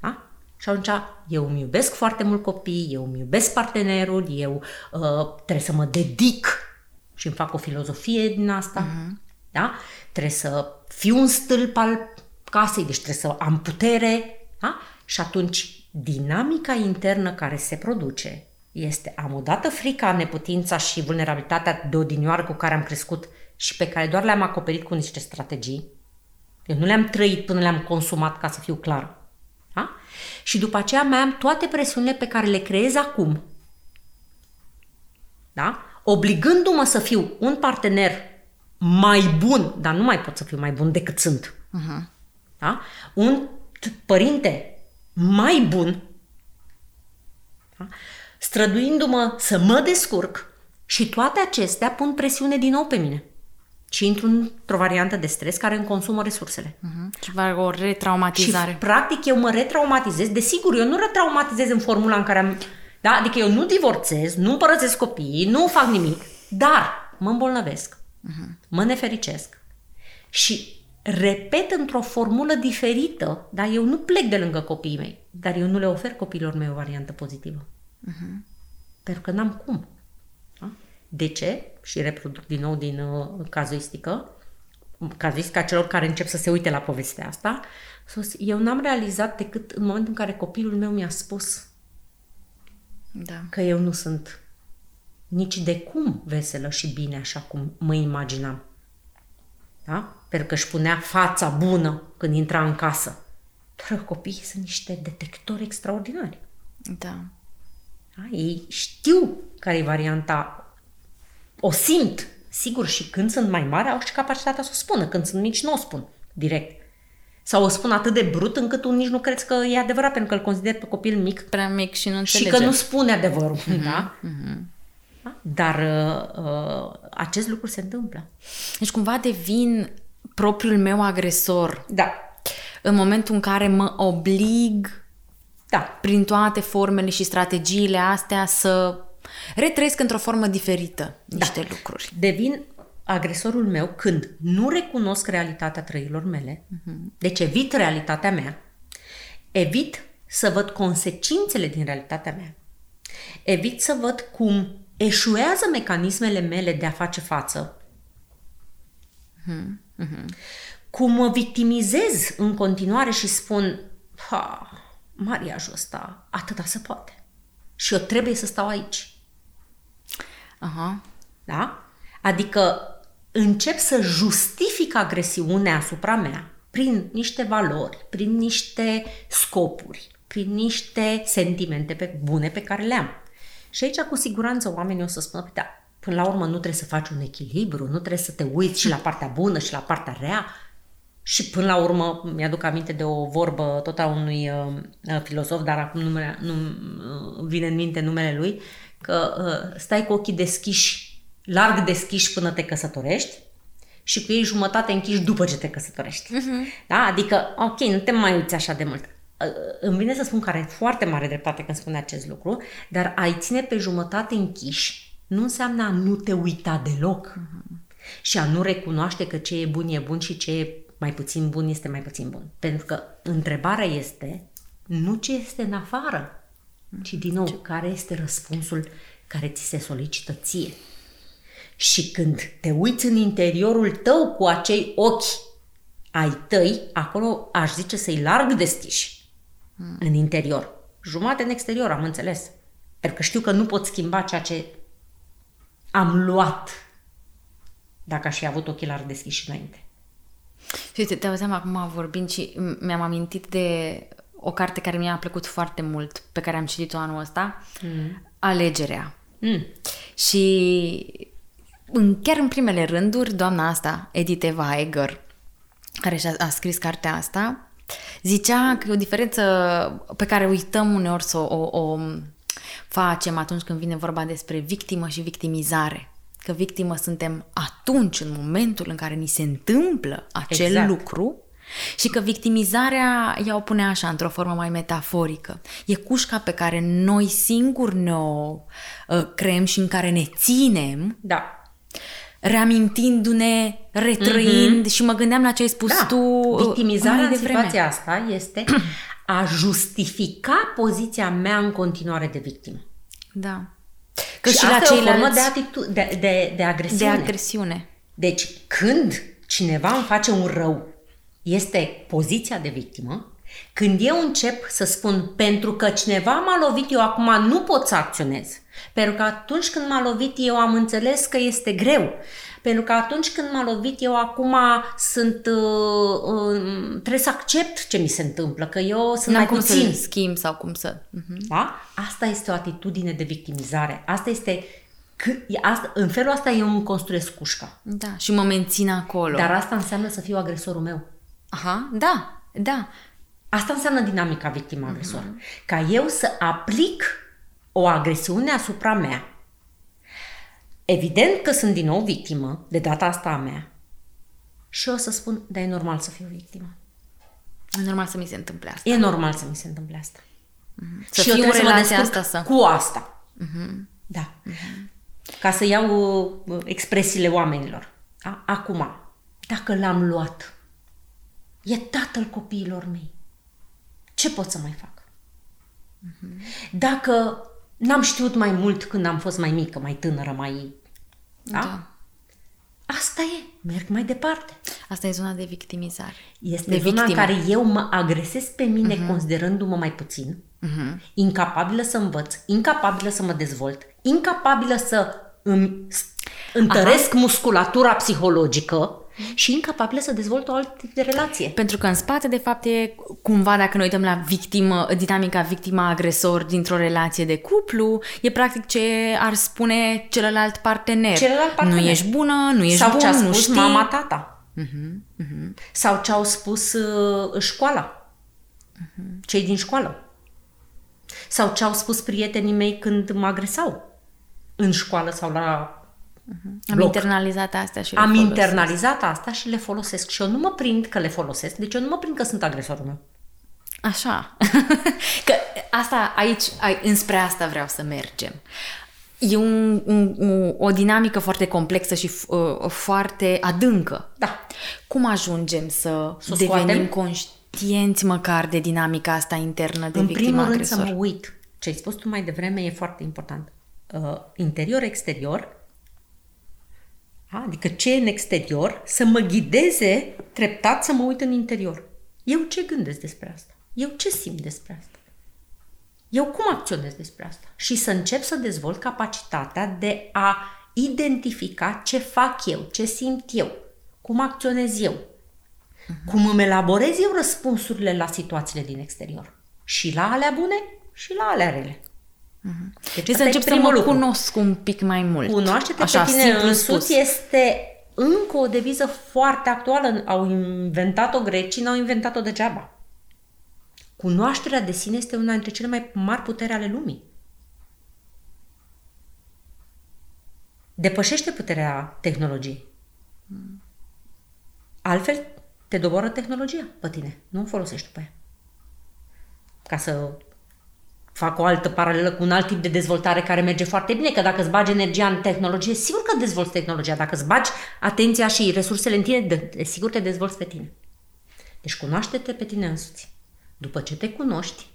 Da? Și atunci eu îmi iubesc foarte mult copii, eu îmi iubesc partenerul, eu uh, trebuie să mă dedic și îmi fac o filozofie din asta. Uh-huh. Da? Trebuie să fiu un stâlp al casei, deci trebuie să am putere. Da? Și atunci dinamica internă care se produce este am odată frica, neputința și vulnerabilitatea de odinioară cu care am crescut și pe care doar le-am acoperit cu niște strategii. Eu nu le-am trăit până le-am consumat, ca să fiu clar. Da? Și după aceea mai am toate presiunile pe care le creez acum. Da? Obligându-mă să fiu un partener mai bun, dar nu mai pot să fiu mai bun decât sunt. Uh-huh. Da? Un t- părinte mai bun, da? străduindu-mă să mă descurc și toate acestea pun presiune din nou pe mine. Și intru într-o variantă de stres care îmi consumă resursele. Uh-huh. Ceva, o retraumatizare. Și practic eu mă retraumatizez. Desigur, eu nu retraumatizez în formula în care am... Da? Adică eu nu divorțez, nu împărățesc copiii, nu fac nimic, dar mă îmbolnăvesc, uh-huh. mă nefericesc și repet într-o formulă diferită, dar eu nu plec de lângă copiii mei, dar eu nu le ofer copiilor mei o variantă pozitivă. Uh-huh. Pentru că n-am cum. Da? De ce? Și reproduc din nou din uh, cazuistică, cazuistica celor care încep să se uite la povestea asta, sus, eu n-am realizat decât în momentul în care copilul meu mi-a spus Da. că eu nu sunt nici de cum veselă și bine așa cum mă imaginam. Da? Pentru că își punea fața bună când intra în casă. Dar copiii sunt niște detectori extraordinari. Da. Da? Ei știu care e varianta, o simt, sigur, și când sunt mai mari au și capacitatea să o spună, când sunt mici nu o spun direct. Sau o spun atât de brut încât tu nici nu crezi că e adevărat, pentru că îl consider pe copil mic Prea mic și nu și înțelege. că nu spune adevărul. Uh-huh, da? Uh-huh. da? Dar uh, uh, acest lucru se întâmplă. Deci cumva devin propriul meu agresor Da. în momentul în care mă oblig Da. prin toate formele și strategiile astea să retrăiesc într-o formă diferită niște da. lucruri. Devin agresorul meu când nu recunosc realitatea trăilor mele, uh-huh. deci evit realitatea mea, evit să văd consecințele din realitatea mea, evit să văd cum eșuează mecanismele mele de a face față, uh-huh. Cum mă victimizez în continuare și spun, ha, mariajul ăsta, atâta se poate. Și eu trebuie să stau aici. Aha. Da? Adică încep să justific agresiune asupra mea prin niște valori, prin niște scopuri, prin niște sentimente pe, bune pe care le am. Și aici, cu siguranță, oamenii o să spună, păi da, până la urmă nu trebuie să faci un echilibru, nu trebuie să te uiți și la partea bună și la partea rea. Și până la urmă, mi-aduc aminte de o vorbă tot a unui uh, uh filozof, dar acum numele, nu uh, vine în minte numele lui, că uh, stai cu ochii deschiși, larg deschiși până te căsătorești și cu ei jumătate închiși după ce te căsătorești. Uh-huh. Da? Adică, ok, nu te mai uiți așa de mult. Uh, îmi vine să spun că are foarte mare dreptate când spune acest lucru, dar ai ține pe jumătate închiși nu înseamnă a nu te uita deloc uh-huh. și a nu recunoaște că ce e bun e bun și ce e mai puțin bun este mai puțin bun. Pentru că întrebarea este nu ce este în afară, ci din nou, care este răspunsul care ți se solicită ție. Și când te uiți în interiorul tău cu acei ochi ai tăi, acolo aș zice să-i larg deschiși mm. în interior. Jumate în exterior, am înțeles. Pentru că știu că nu pot schimba ceea ce am luat dacă aș fi avut ochii larg deschiși înainte. Și uite, te auzeam acum vorbind și mi-am amintit de o carte care mi-a plăcut foarte mult, pe care am citit-o anul ăsta, mm. Alegerea. Mm. Și în, chiar în primele rânduri, doamna asta, Edith Eva Eger, care și-a a scris cartea asta, zicea că e o diferență pe care uităm uneori să o, o, o facem atunci când vine vorba despre victimă și victimizare. Că victimă suntem atunci, în momentul în care ni se întâmplă acel exact. lucru și că victimizarea, ea o pune așa, într-o formă mai metaforică. E cușca pe care noi singuri ne-o uh, creăm și în care ne ținem. Da reamintindu-ne, retrăind mm-hmm. și mă gândeam la ce ai spus da. tu uh, Victimizarea în situația asta este a justifica poziția mea în continuare de victimă. Da. Că și, și la ceilalți... e o formă de, atitu- de, de, de agresiune. De agresiune. Deci când cineva îmi face un rău, este poziția de victimă, când eu încep să spun pentru că cineva m-a lovit, eu acum nu pot să acționez. Pentru că atunci când m-a lovit, eu am înțeles că este greu. Pentru că atunci când m-a lovit, eu acum sunt, uh, uh, trebuie să accept ce mi se întâmplă, că eu sunt N-am mai cum puțin. să schimb sau cum să... Uh-huh. Da? Asta este o atitudine de victimizare. Asta este Asta, în felul asta eu îmi construiesc cușca. Da, și mă mențin acolo. Dar asta înseamnă să fiu agresorul meu. Aha, da, da. Asta înseamnă dinamica victimă-agresor. Uh-huh. Ca eu să aplic o agresiune asupra mea. Evident că sunt din nou victimă, de data asta a mea. Și o să spun, dar e normal să fiu victimă. E normal să mi se întâmple asta. E normal să mi se întâmple asta. Uh-huh. Să și fiu eu în relația asta să... cu asta. Uh-huh. Da. Uh-huh. Ca să iau uh, expresiile oamenilor. A, acum, dacă l-am luat, e tatăl copiilor mei. Ce pot să mai fac? Uh-huh. Dacă n-am știut mai mult când am fost mai mică, mai tânără, mai... Da? da. Asta e. Merg mai departe. Asta e zona de victimizare. Este de zona victimă. în care eu mă agresez pe mine uh-huh. considerându-mă mai puțin, uh-huh. incapabilă să învăț, incapabilă să mă dezvolt, incapabilă să îmi întăresc Aha. musculatura psihologică și incapabilă să dezvolte o altă tip de relație. Pentru că în spate, de fapt, e cumva, dacă ne uităm la victimă, dinamica victima-agresor dintr-o relație de cuplu, e practic ce ar spune celălalt partener. Celălalt partener. Nu ești bună, nu ești Sau bun, ce a spus nu știi. mama, tata. Uh-huh, uh-huh. Sau ce au spus uh, școala. Uh-huh. Cei din școală. Sau ce au spus prietenii mei când mă agresau în școală sau la Uh-huh. Am internalizat asta și le Am folosesc. internalizat asta și le folosesc. Și eu nu mă prind că le folosesc, deci eu nu mă prind că sunt agresorul meu. Așa. că asta aici, înspre asta vreau să mergem. E un, un, o dinamică foarte complexă și uh, foarte adâncă. Da. Cum ajungem să S-o devenim scoatem? conștienți măcar de dinamica asta internă de În victimă primul rând agresor? să mă uit. Ce ai spus tu mai devreme e foarte important. Uh, interior-exterior da? Adică ce e în exterior, să mă ghideze treptat să mă uit în interior. Eu ce gândesc despre asta? Eu ce simt despre asta? Eu cum acționez despre asta? Și să încep să dezvolt capacitatea de a identifica ce fac eu, ce simt eu, cum acționez eu, uh-huh. cum îmi elaborez eu răspunsurile la situațiile din exterior. Și la alea bune și la alea rele. Uh-huh. Deci, deci să încep să mă lucru. cunosc un pic mai mult. Cunoaște-te Așa, pe tine însuți este încă o deviză foarte actuală. Au inventat-o grecii, n-au inventat-o degeaba. Cunoașterea de sine este una dintre cele mai mari putere ale lumii. Depășește puterea tehnologiei. Altfel, te doboră tehnologia pe tine. Nu o folosești după ea. Ca să fac o altă paralelă cu un alt tip de dezvoltare care merge foarte bine, că dacă îți bagi energia în tehnologie, sigur că dezvolți tehnologia. Dacă îți bagi atenția și resursele în tine, de, sigur te dezvolți pe tine. Deci cunoaște-te pe tine însuți. După ce te cunoști,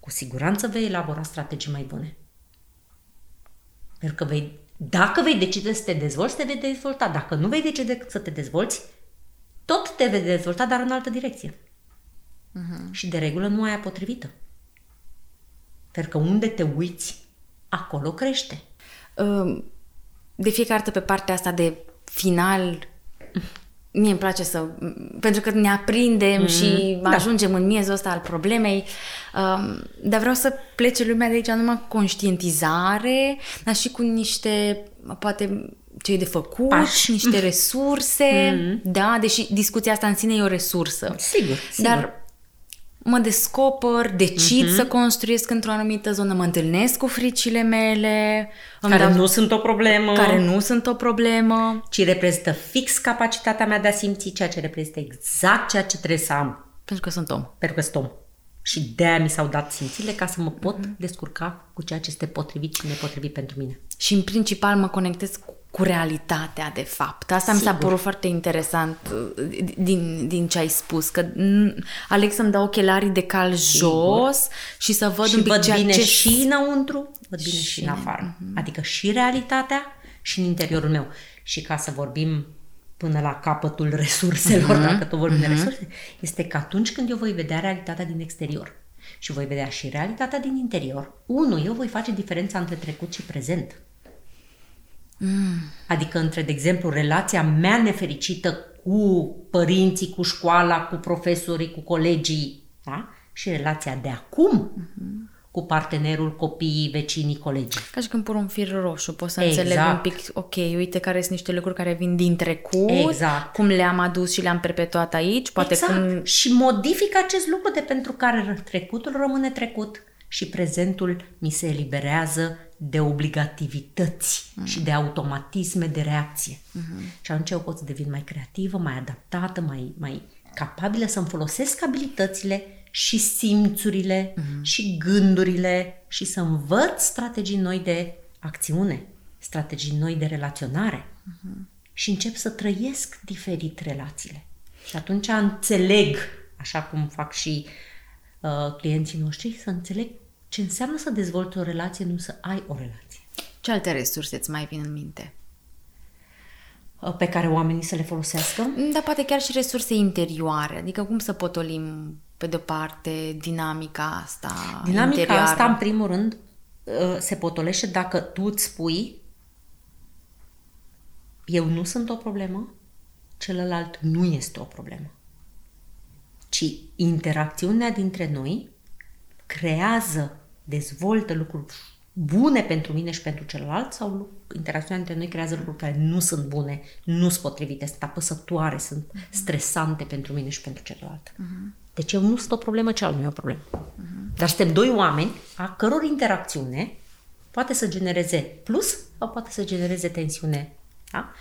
cu siguranță vei elabora strategii mai bune. Pentru că vei, dacă vei decide să te dezvolți, te vei dezvolta. Dacă nu vei decide să te dezvolți, tot te vei dezvolta, dar în altă direcție. Uh-huh. Și de regulă nu aia potrivită. Pentru că unde te uiți, acolo crește. De fiecare dată pe partea asta de final, mie îmi place să... pentru că ne aprindem mm, și da. ajungem în miezul ăsta al problemei, dar vreau să plece lumea de aici numai cu conștientizare, dar și cu niște, poate, ce e de făcut, Pași. niște resurse, mm. da, deși discuția asta în sine e o resursă. Sigur, sigur. Dar mă descoper, decid uh-huh. să construiesc într-o anumită zonă, mă întâlnesc cu fricile mele. Care dau, nu sunt o problemă. Care nu sunt o problemă. Ci reprezintă fix capacitatea mea de a simți ceea ce reprezintă exact ceea ce trebuie să am. Pentru că sunt om. Pentru că sunt om. Și de-aia mi s-au dat simțile ca să mă pot uh-huh. descurca cu ceea ce este potrivit și nepotrivit pentru mine. Și în principal mă conectez cu cu realitatea, de fapt. Asta Sigur. mi s-a părut foarte interesant uh, din, din ce ai spus, că aleg să-mi dau ochelarii de cal Sigur. jos și să văd și un pic văd ceea bine ce... și înăuntru, văd bine și, și în afară. Uh-huh. Adică și realitatea și în interiorul meu. Și ca să vorbim până la capătul resurselor, uh-huh. dacă tot vorbim uh-huh. de resurse, este că atunci când eu voi vedea realitatea din exterior și voi vedea și realitatea din interior, unu, eu voi face diferența între trecut și prezent. Mm. Adică între, de exemplu, relația mea nefericită cu părinții, cu școala, cu profesorii, cu colegii, da? și relația de acum mm-hmm. cu partenerul, copiii, vecinii, colegii. Ca și când pur un fir roșu, poți să exact. înțeleg un pic, ok, uite care sunt niște lucruri care vin din trecut, exact. cum le-am adus și le-am perpetuat aici, poate exact. cum... Și modific acest lucru de pentru care trecutul rămâne trecut și prezentul mi se eliberează de obligativități mm. și de automatisme de reacție. Mm-hmm. Și atunci eu pot să devin mai creativă, mai adaptată, mai, mai capabilă să-mi folosesc abilitățile și simțurile mm-hmm. și gândurile și să învăț strategii noi de acțiune, strategii noi de relaționare mm-hmm. și încep să trăiesc diferit relațiile. Și atunci înțeleg, așa cum fac și uh, clienții noștri, să înțeleg ce înseamnă să dezvolți o relație, nu să ai o relație. Ce alte resurse îți mai vin în minte? Uh, pe care oamenii să le folosească? Da, poate chiar și resurse interioare. Adică cum să potolim, pe de-o parte, dinamica asta Dinamica interioară? asta, în primul rând, uh, se potolește dacă tu îți spui eu nu sunt o problemă, celălalt nu este o problemă. Ci interacțiunea dintre noi creează, dezvoltă lucruri bune pentru mine și pentru celălalt sau interacțiunea între noi creează lucruri care nu sunt bune, nu sunt potrivite, sunt apăsătoare, sunt uh-huh. stresante pentru mine și pentru celălalt. Uh-huh. Deci eu nu sunt o problemă, celălalt nu e o problemă. Uh-huh. Dar suntem doi oameni a căror interacțiune poate să genereze plus sau poate să genereze tensiune. Da?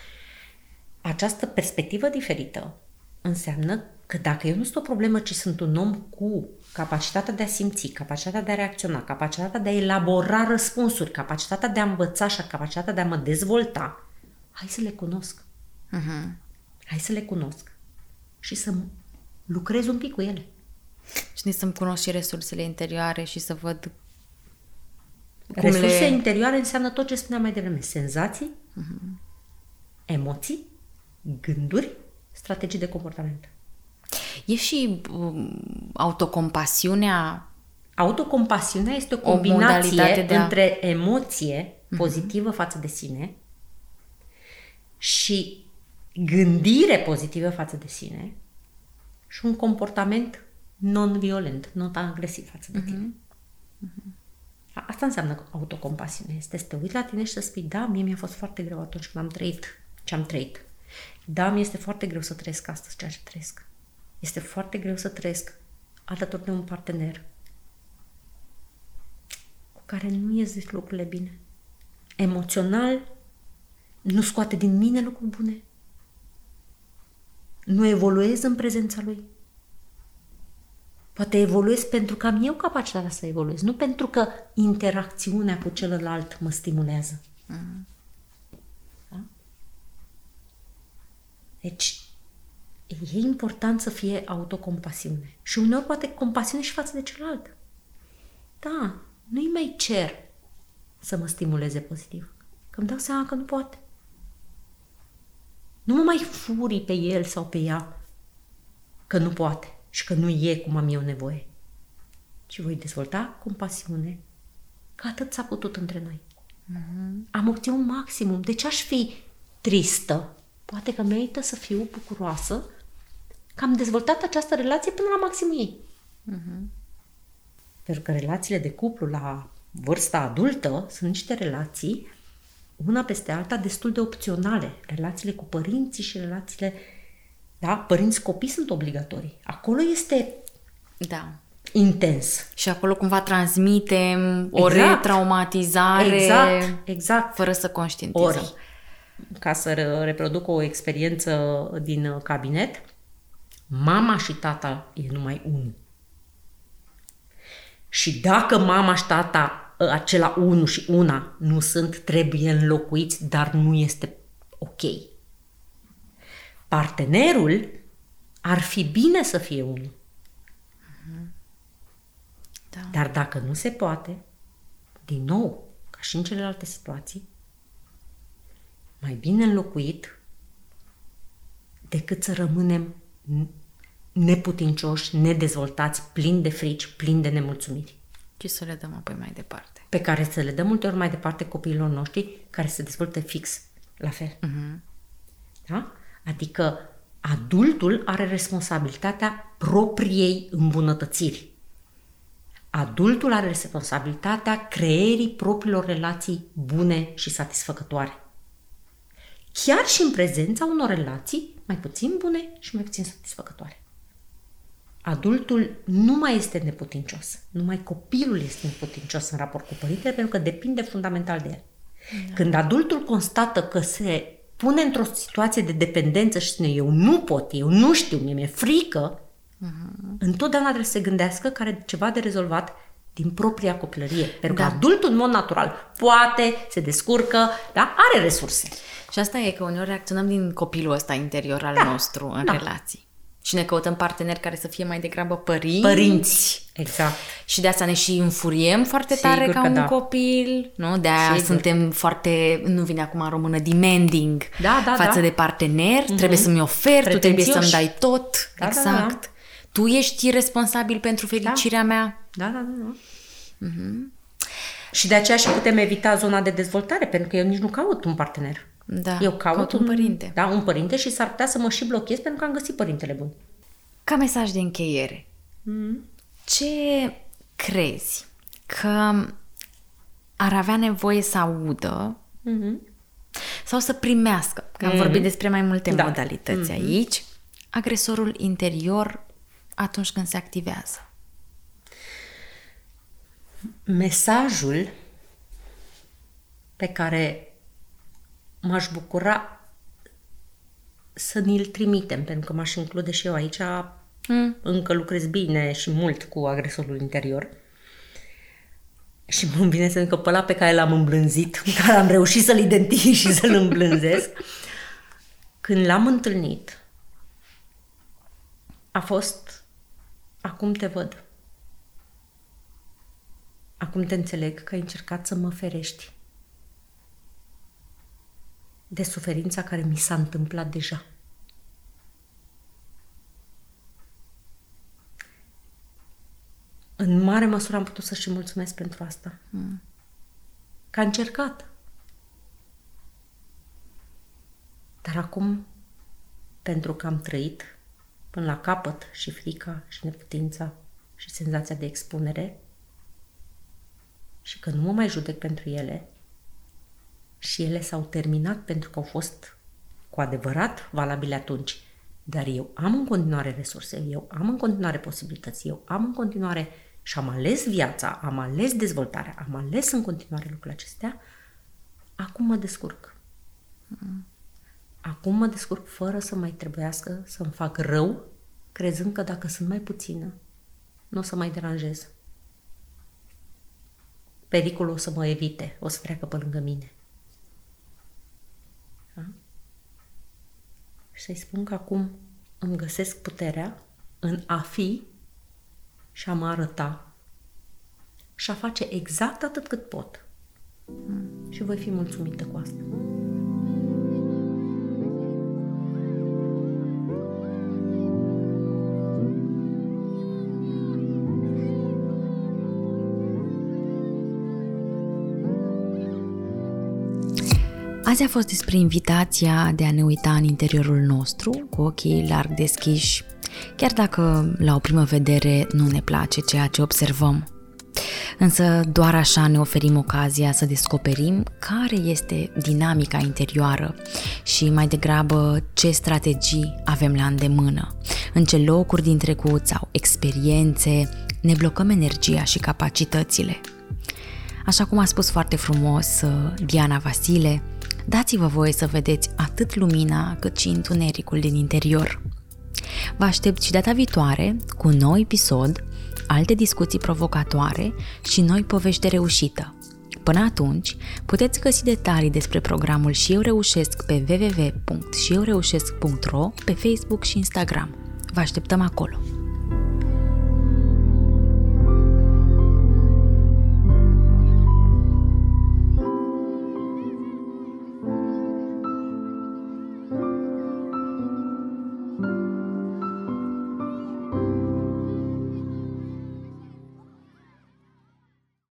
Această perspectivă diferită înseamnă că dacă eu nu sunt o problemă, ci sunt un om cu capacitatea de a simți, capacitatea de a reacționa, capacitatea de a elabora răspunsuri, capacitatea de a învăța și capacitatea de a mă dezvolta, hai să le cunosc. Uh-huh. Hai să le cunosc și să lucrez un pic cu ele. Și să-mi cunosc și resursele interioare și să văd cum Resurse le... interioare înseamnă tot ce spuneam mai devreme. Senzații, uh-huh. emoții, gânduri, strategii de comportament. E și um, autocompasiunea? Autocompasiunea este o combinație o de a... între emoție mhm. pozitivă uh-huh. față de sine și gândire pozitivă față de sine și un comportament non-violent, non-agresiv față de tine. Uh-huh. Asta înseamnă autocompasiune. Este să te uiți la tine și să spui, da, mie mi-a fost foarte greu atunci când am trăit ce am trăit. Da, mi este foarte greu să trăiesc astăzi ceea ce trăiesc. Este foarte greu să trăiesc alături de un partener cu care nu ies lucrurile bine. Emoțional nu scoate din mine lucruri bune. Nu evoluez în prezența lui. Poate evoluez pentru că am eu capacitatea să evoluez, nu pentru că interacțiunea cu celălalt mă stimulează. Mm. Deci, e important să fie autocompasiune. Și uneori poate compasiune și față de celălalt. Da, nu-i mai cer să mă stimuleze pozitiv. Că îmi dau seama că nu poate. Nu mă mai furii pe el sau pe ea că nu poate și că nu e cum am eu nevoie. Și voi dezvolta compasiune că atât s-a putut între noi. Uh-huh. Am obținut maximum. De ce aș fi tristă? Poate că merită să fiu bucuroasă că am dezvoltat această relație până la maximul ei. Uh-huh. Pentru că relațiile de cuplu la vârsta adultă sunt niște relații una peste alta destul de opționale. Relațiile cu părinții și relațiile da? Părinți-copii sunt obligatorii. Acolo este da. intens. Și acolo cumva transmitem o exact. retraumatizare exact, exact. fără să conștientizăm. Ori, ca să reproduc o experiență din cabinet, mama și tata e numai unul. Și dacă mama și tata, acela unul și una, nu sunt, trebuie înlocuiți, dar nu este ok partenerul ar fi bine să fie unul. Da. Dar dacă nu se poate, din nou, ca și în celelalte situații, mai bine înlocuit decât să rămânem neputincioși, nedezvoltați, plini de frici, plini de nemulțumiri. Și să le dăm apoi mai departe. Pe care să le dăm multe ori mai departe copiilor noștri care se dezvoltă fix la fel. Uh-huh. Da? Adică adultul are responsabilitatea propriei îmbunătățiri. Adultul are responsabilitatea creierii propriilor relații bune și satisfăcătoare. Chiar și în prezența unor relații mai puțin bune și mai puțin satisfăcătoare. Adultul nu mai este neputincios, numai copilul este neputincios în raport cu părintele pentru că depinde fundamental de el. Da. Când adultul constată că se pune într-o situație de dependență și spune eu nu pot, eu nu știu, mie mi-e frică, uh-huh. întotdeauna trebuie să se gândească că are ceva de rezolvat din propria copilărie. Pentru da. că adultul, în mod natural, poate, se descurcă, da? are resurse. Și asta e că uneori reacționăm din copilul ăsta interior al da. nostru în da. relații. Și ne căutăm parteneri care să fie mai degrabă părinți. Părinți, exact. Și de asta ne și înfuriem foarte Sigur tare ca un da. copil, nu? De aia Sigur. suntem foarte, nu vine acum în română, demanding da, da, față da. de partener. Mm-hmm. Trebuie să-mi oferi, tu trebuie să-mi dai tot. Da, exact. Da, da. Tu ești responsabil pentru fericirea da. mea. Da, da, da. da. Mm-hmm. Și de aceea și putem evita zona de dezvoltare, pentru că eu nici nu caut un partener. Da, Eu caut, caut un, un părinte. Da, un părinte și s-ar putea să mă și blochez pentru că am găsit părintele bun. Ca mesaj de încheiere, mm. ce crezi că ar avea nevoie să audă mm-hmm. sau să primească, că am mm-hmm. vorbit despre mai multe da. modalități mm-hmm. aici, agresorul interior atunci când se activează? Mesajul pe care m-aș bucura să ni-l trimitem, pentru că m-aș include și eu aici. Mm. Încă lucrez bine și mult cu agresorul interior. Și mă vine să că pe ăla pe care l-am îmblânzit, care am reușit să-l identific și să-l îmblânzesc, când l-am întâlnit, a fost acum te văd. Acum te înțeleg că ai încercat să mă ferești de suferința care mi s-a întâmplat deja. În mare măsură am putut să-și mulțumesc pentru asta. Mm. Că a încercat. Dar acum pentru că am trăit până la capăt și frica și neputința și senzația de expunere și că nu mă mai judec pentru ele și ele s-au terminat pentru că au fost cu adevărat valabile atunci. Dar eu am în continuare resurse, eu am în continuare posibilități, eu am în continuare și am ales viața, am ales dezvoltarea, am ales în continuare lucrurile acestea, acum mă descurc. Acum mă descurc fără să mai trebuiască să-mi fac rău, crezând că dacă sunt mai puțină, nu o să mai deranjez. Pericolul o să mă evite, o să treacă pe lângă mine. Da? Și să-i spun că acum îmi găsesc puterea în a fi și a mă arăta și a face exact atât cât pot. Și voi fi mulțumită cu asta. Azi a fost despre invitația de a ne uita în interiorul nostru, cu ochii larg deschiși, chiar dacă la o primă vedere nu ne place ceea ce observăm. Însă doar așa ne oferim ocazia să descoperim care este dinamica interioară și mai degrabă ce strategii avem la îndemână, în ce locuri din trecut sau experiențe ne blocăm energia și capacitățile. Așa cum a spus foarte frumos uh, Diana Vasile, dați-vă voie să vedeți atât lumina cât și întunericul din interior. Vă aștept și data viitoare cu un nou episod, alte discuții provocatoare și noi povești de reușită. Până atunci, puteți găsi detalii despre programul Și eu reușesc pe www.șioreușesc.ro pe Facebook și Instagram. Vă așteptăm acolo!